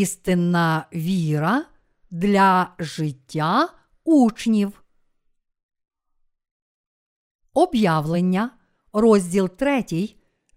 істинна віра для життя учнів. Об'явлення, розділ 3,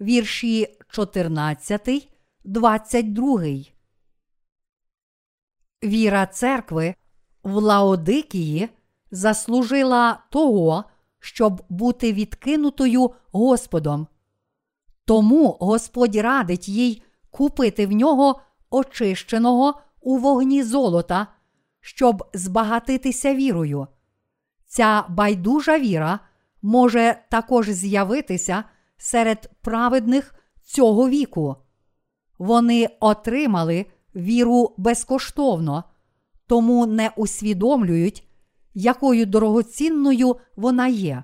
вірші 14, 22. Віра церкви в Лаодикії заслужила того, щоб бути відкинутою Господом. Тому Господь радить їй купити в нього очищеного у вогні золота, щоб збагатитися вірою. Ця байдужа віра може також з'явитися серед праведних цього віку. Вони отримали віру безкоштовно, тому не усвідомлюють, якою дорогоцінною вона є.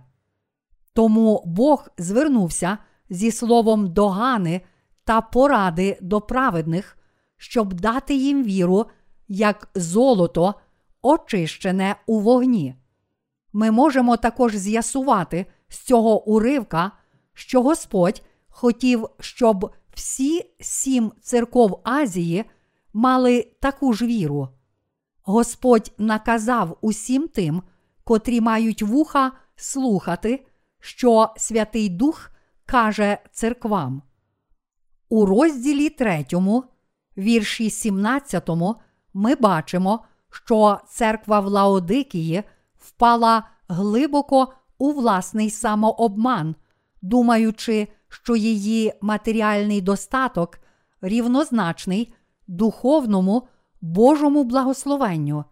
Тому Бог звернувся зі словом догани та поради до праведних, щоб дати їм віру, як золото, очищене у вогні. Ми можемо також з'ясувати з цього уривка, що Господь хотів, щоб всі сім церков Азії мали таку ж віру. Господь наказав усім тим, котрі мають вуха слухати, що Святий Дух каже церквам. У розділі 3, вірші 17, ми бачимо, що церква в Лаодикії впала глибоко у власний самообман, думаючи, що її матеріальний достаток рівнозначний духовному Божому благословенню,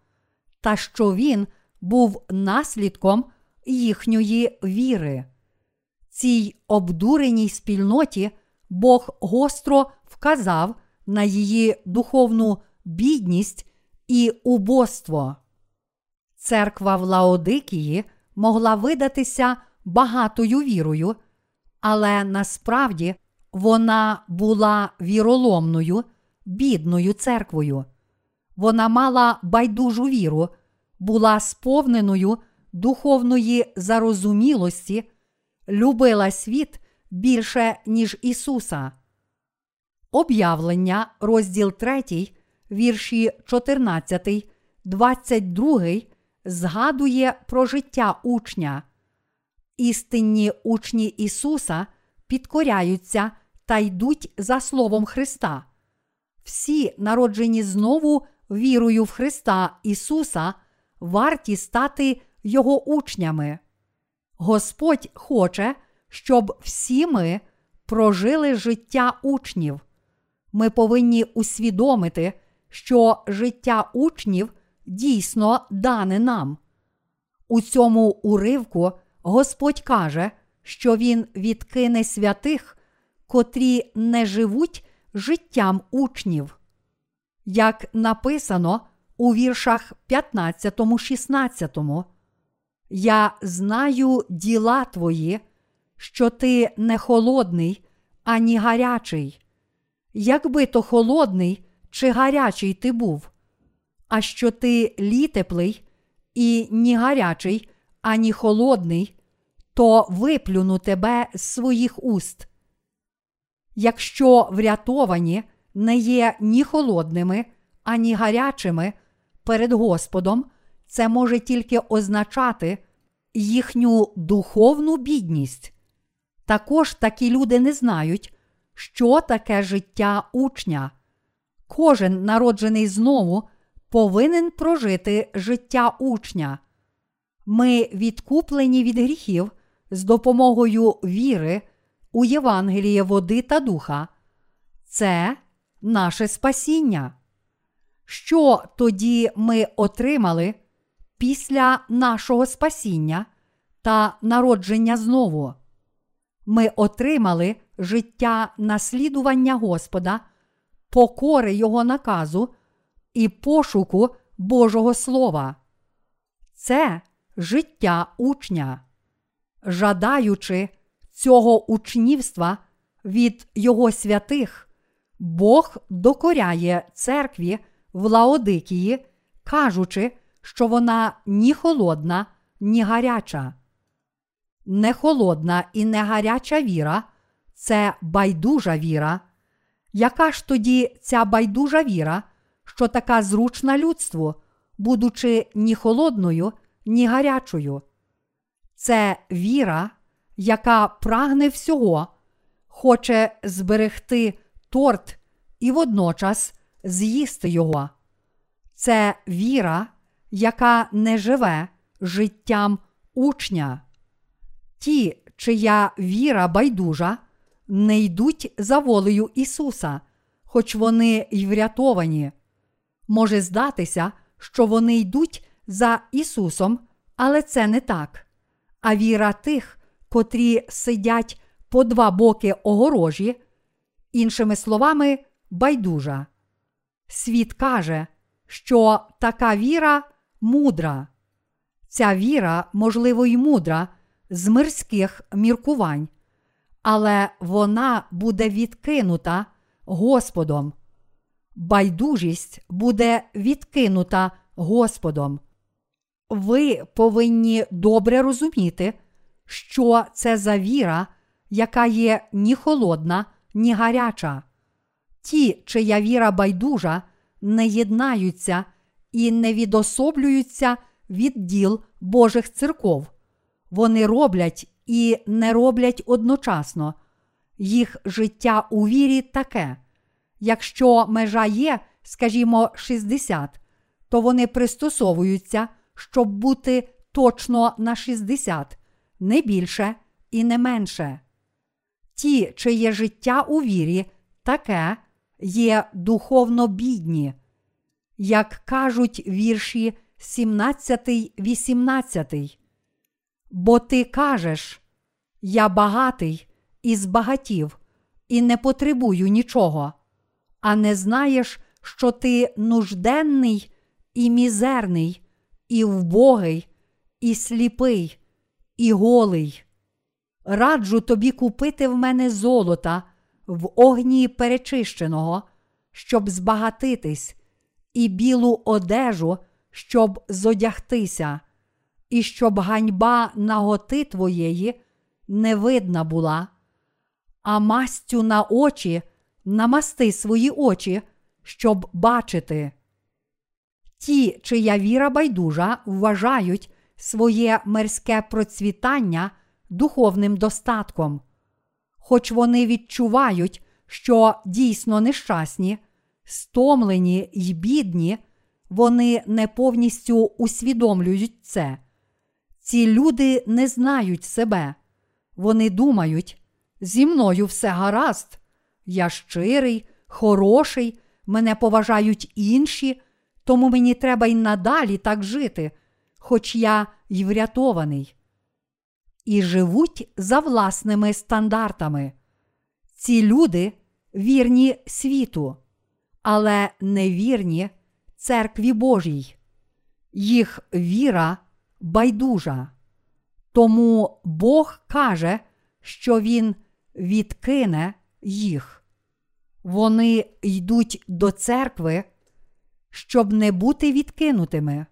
та що він був наслідком їхньої віри. Цій обдуреній спільноті Бог гостро вказав на її духовну бідність і убоство. Церква в Лаодикії могла видатися багатою вірою, але насправді вона була віроломною, бідною церквою. Вона мала байдужу віру, була сповненою духовної зарозумілості, любила світ більше, ніж Ісуса. Об'явлення, розділ 3, вірші 14, 22 згадує про життя учня. Істинні учні Ісуса підкоряються та йдуть за Словом Христа. Всі, народжені знову вірою в Христа Ісуса, варті стати Його учнями. Господь хоче, щоб всі ми прожили життя учнів. Ми повинні усвідомити, що життя учнів дійсно дане нам. У цьому уривку Господь каже, що Він відкине святих, котрі не живуть життям учнів. Як написано у віршах 15, 16, Я знаю діла твої, що ти не холодний, ані гарячий. Якби то холодний чи гарячий ти був, а що ти літеплий і ні гарячий, ані холодний, то виплюну тебе з своїх уст. Якщо врятовані не є ні холодними, ані гарячими перед Господом, це може тільки означати їхню духовну бідність. Також такі люди не знають, що таке життя учня. Кожен народжений знову повинен прожити життя учня. Ми відкуплені від гріхів з допомогою віри у Євангеліє води та духа. Це наше спасіння. Що тоді ми отримали після нашого спасіння та народження знову? Ми отримали життя наслідування Господа, покори Його наказу і пошуку Божого Слова. Це життя учня. Жадаючи цього учнівства від Його святих, Бог докоряє церкві в Лаодикії, кажучи, що вона ні холодна, ні гаряча. Не холодна і не гаряча віра це байдужа віра. Яка ж тоді ця байдужа віра, що така зручна людству, будучи ні холодною, ні гарячою. Це віра, яка прагне всього, хоче зберегти торт і водночас з'їсти його. Це віра, яка не живе життям учня. Ті, чия віра байдужа, не йдуть за волею Ісуса, хоч вони й врятовані. Може здатися, що вони йдуть за Ісусом, але це не так. А віра тих, котрі сидять по два боки огорожі, іншими словами, байдужа. Світ каже, що така віра мудра. Ця віра, можливо, й мудра з мирських міркувань, але вона буде відкинута Господом. Байдужість буде відкинута Господом. Ви повинні добре розуміти, що це за віра, яка є ні холодна, ні гаряча. Ті, чия віра байдужа, не єднаються і не відособлюються від діл Божих церков. Вони роблять і не роблять одночасно. Їх життя у вірі таке. Якщо межа є, скажімо, 60, то вони пристосовуються, щоб бути точно на 60, не більше і не менше. Ті, чиє життя у вірі, таке є духовно бідні, як кажуть вірші 17, 18. Бо ти кажеш, я багатий і збагатів, і не потребую нічого, а не знаєш, що ти нужденний і мізерний, і вбогий, і сліпий, і голий. Раджу тобі купити в мене золота в огні перечищеного, щоб збагатитись, і білу одежу, щоб зодягтися, і щоб ганьба наготи твоєї не видна була, а мастю на очі намасти свої очі, щоб бачити. Ті, чия віра байдужа, вважають своє мирське процвітання духовним достатком. Хоч вони відчувають, що дійсно нещасні, стомлені й бідні, вони не повністю усвідомлюють це. Ці люди не знають себе. Вони думають, зі мною все гаразд, я щирий, хороший, мене поважають інші, тому мені треба й надалі так жити, хоч я й врятований. І живуть за власними стандартами. Ці люди вірні світу, але не вірні церкві Божій. Їх віра байдужа. Тому Бог каже, що Він відкине їх. Вони йдуть до церкви, щоб не бути відкинутими.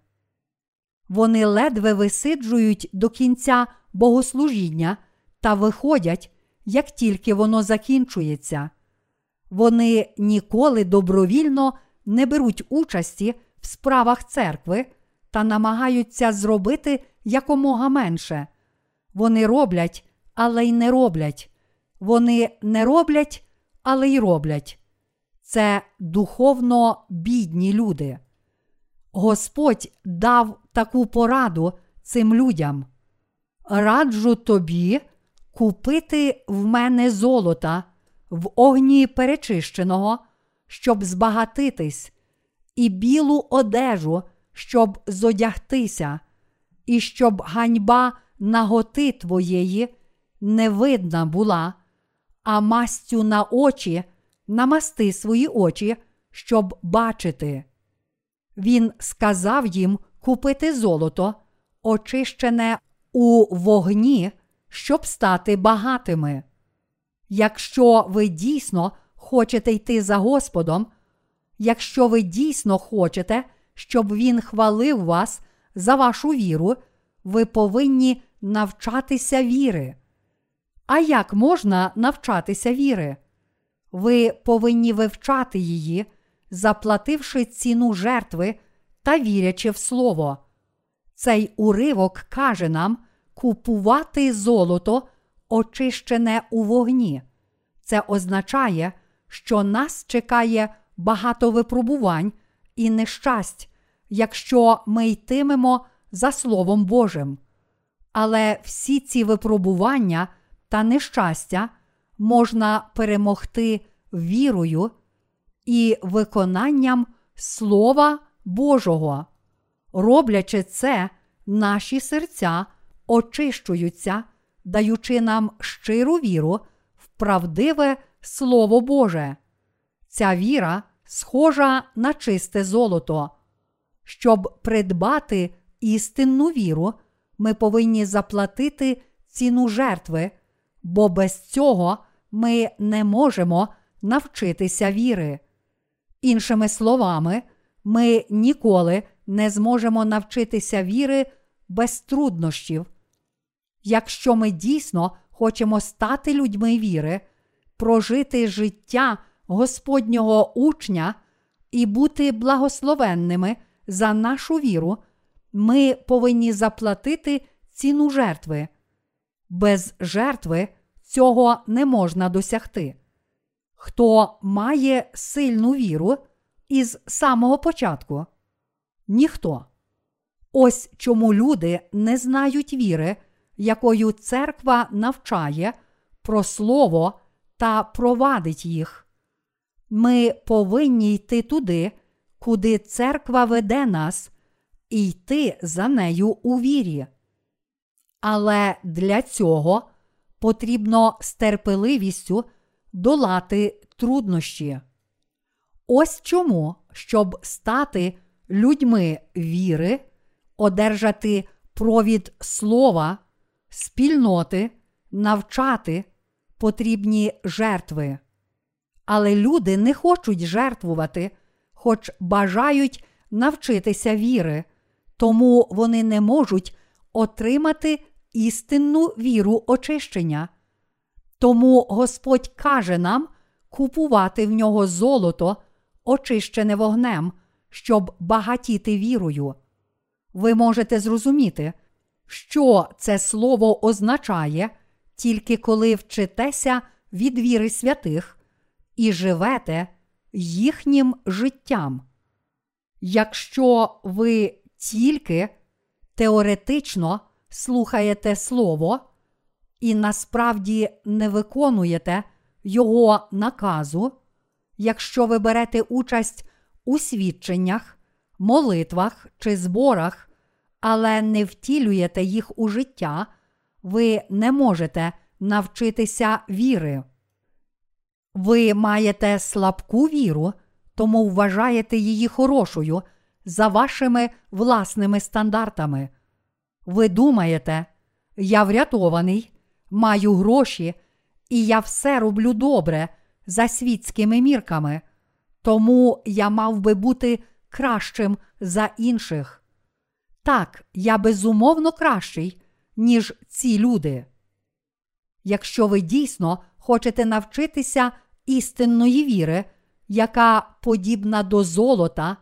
Вони ледве висиджують до кінця богослужіння та виходять, як тільки воно закінчується. Вони ніколи добровільно не беруть участі в справах церкви та намагаються зробити якомога менше. Вони роблять, але й не роблять. Вони не роблять, але й роблять. Це духовно бідні люди. Господь дав таку пораду цим людям. Раджу тобі купити в мене золота в огні перечищеного, щоб збагатитись, і білу одежу, щоб зодягтися, і щоб ганьба наготи твоєї не видна була, а мастю на очі намасти свої очі, щоб бачити. Він сказав їм купити золото, очищене у вогні, щоб стати багатими. Якщо ви дійсно хочете йти за Господом, якщо ви дійсно хочете, щоб Він хвалив вас за вашу віру, ви повинні навчатися віри. А як можна навчатися віри? Ви повинні вивчати її, заплативши ціну жертви та вірячи в Слово. Цей уривок каже нам купувати золото, очищене у вогні. Це означає, що нас чекає багато випробувань і нещасть, якщо ми йтимемо за Словом Божим. Але всі ці випробування та нещастя можна перемогти вірою і виконанням Слова Божого. Роблячи це, наші серця очищуються, даючи нам щиру віру в правдиве Слово Боже. Ця віра схожа на чисте золото. Щоб придбати істинну віру, ми повинні заплатити ціну жертви, бо без цього ми не можемо навчитися віри. Іншими словами, ми ніколи не зможемо навчитися віри без труднощів. Якщо ми дійсно хочемо стати людьми віри, прожити життя Господнього учня і бути благословенними за нашу віру, ми повинні заплатити ціну жертви. Без жертви цього не можна досягти. Хто має сильну віру із самого початку? Ніхто. Ось чому люди не знають віри, якою церква навчає про слово та провадить їх. Ми повинні йти туди, куди церква веде нас, і йти за нею у вірі. Але для цього потрібно з терпеливістю долати труднощі. Ось чому, щоб стати людьми віри, одержати провід слова, спільноти, навчати потрібні жертви. Але люди не хочуть жертвувати, хоч бажають навчитися віри, тому вони не можуть отримати істинну віру очищення. Тому Господь каже нам купувати в нього золото, очищене вогнем, щоб багатіти вірою. Ви можете зрозуміти, що це слово означає, тільки коли вчитеся від віри святих і живете їхнім життям. Якщо ви тільки теоретично слухаєте Слово і насправді не виконуєте Його наказу, якщо ви берете участь у свідченнях, молитвах чи зборах, але не втілюєте їх у життя, ви не можете навчитися віри. Ви маєте слабку віру, тому вважаєте її хорошою за вашими власними стандартами. Ви думаєте, я врятований, маю гроші, і я все роблю добре за світськими мірками, тому я мав би бути кращим за інших. Так, я безумовно кращий, ніж ці люди. Якщо ви дійсно хочете навчитися істинної віри, яка подібна до золота,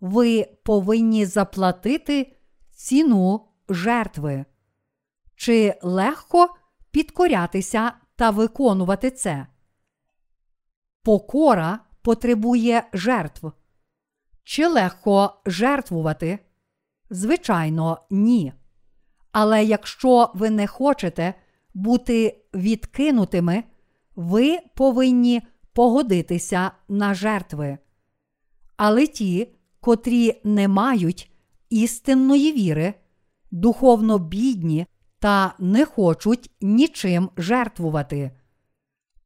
ви повинні заплатити ціну жертви. Чи легко підкорятися та виконувати це? Покора потребує жертв. Чи легко жертвувати? Звичайно, ні. Але якщо ви не хочете бути відкинутими, ви повинні погодитися на жертви. Але ті, котрі не мають істинної віри, духовно бідні та не хочуть нічим жертвувати.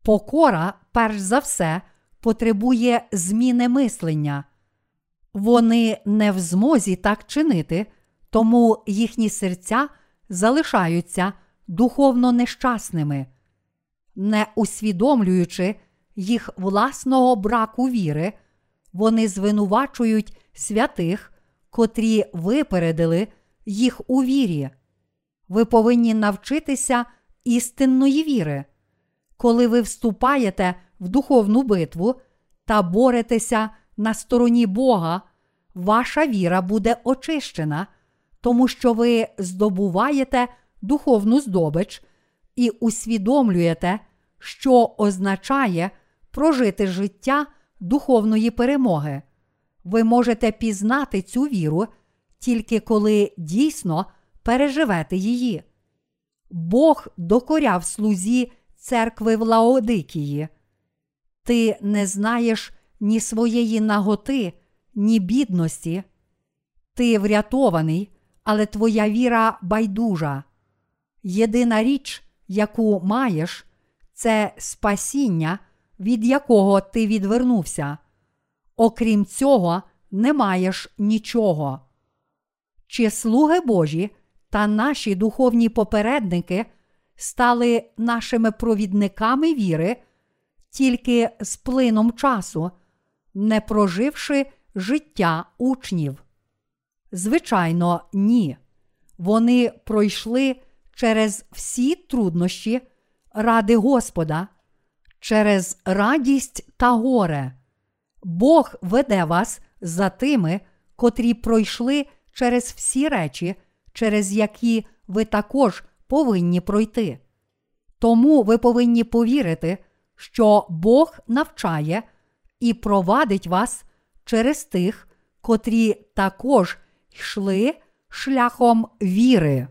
Покора, перш за все, потребує зміни мислення. Вони не в змозі так чинити, тому їхні серця залишаються духовно нещасними, не усвідомлюючи їх власного браку віри, вони звинувачують святих, котрі випередили їх у вірі. Ви повинні навчитися істинної віри. Коли ви вступаєте в духовну битву та боретеся на стороні Бога, ваша віра буде очищена, тому що ви здобуваєте духовну здобич і усвідомлюєте, що означає прожити життя духовної перемоги. Ви можете пізнати цю віру тільки коли дійсно переживете її. Бог докоряв слузі церкви в Лаодикії. Ти не знаєш ні своєї наготи, ні бідності. Ти врятований, але твоя віра байдужа. Єдина річ, яку маєш, це спасіння, від якого ти відвернувся. Окрім цього, не маєш нічого. Чи слуги Божі та наші духовні попередники стали нашими провідниками віри тільки з плином часу, не проживши життя учнів? Звичайно, ні. Вони пройшли через всі труднощі ради Господа, через радість та горе. Бог веде вас за тими, котрі пройшли через всі речі, через які ви також повинні пройти. Тому ви повинні повірити, що Бог навчає і провадить вас через тих, котрі також йшли шляхом віри.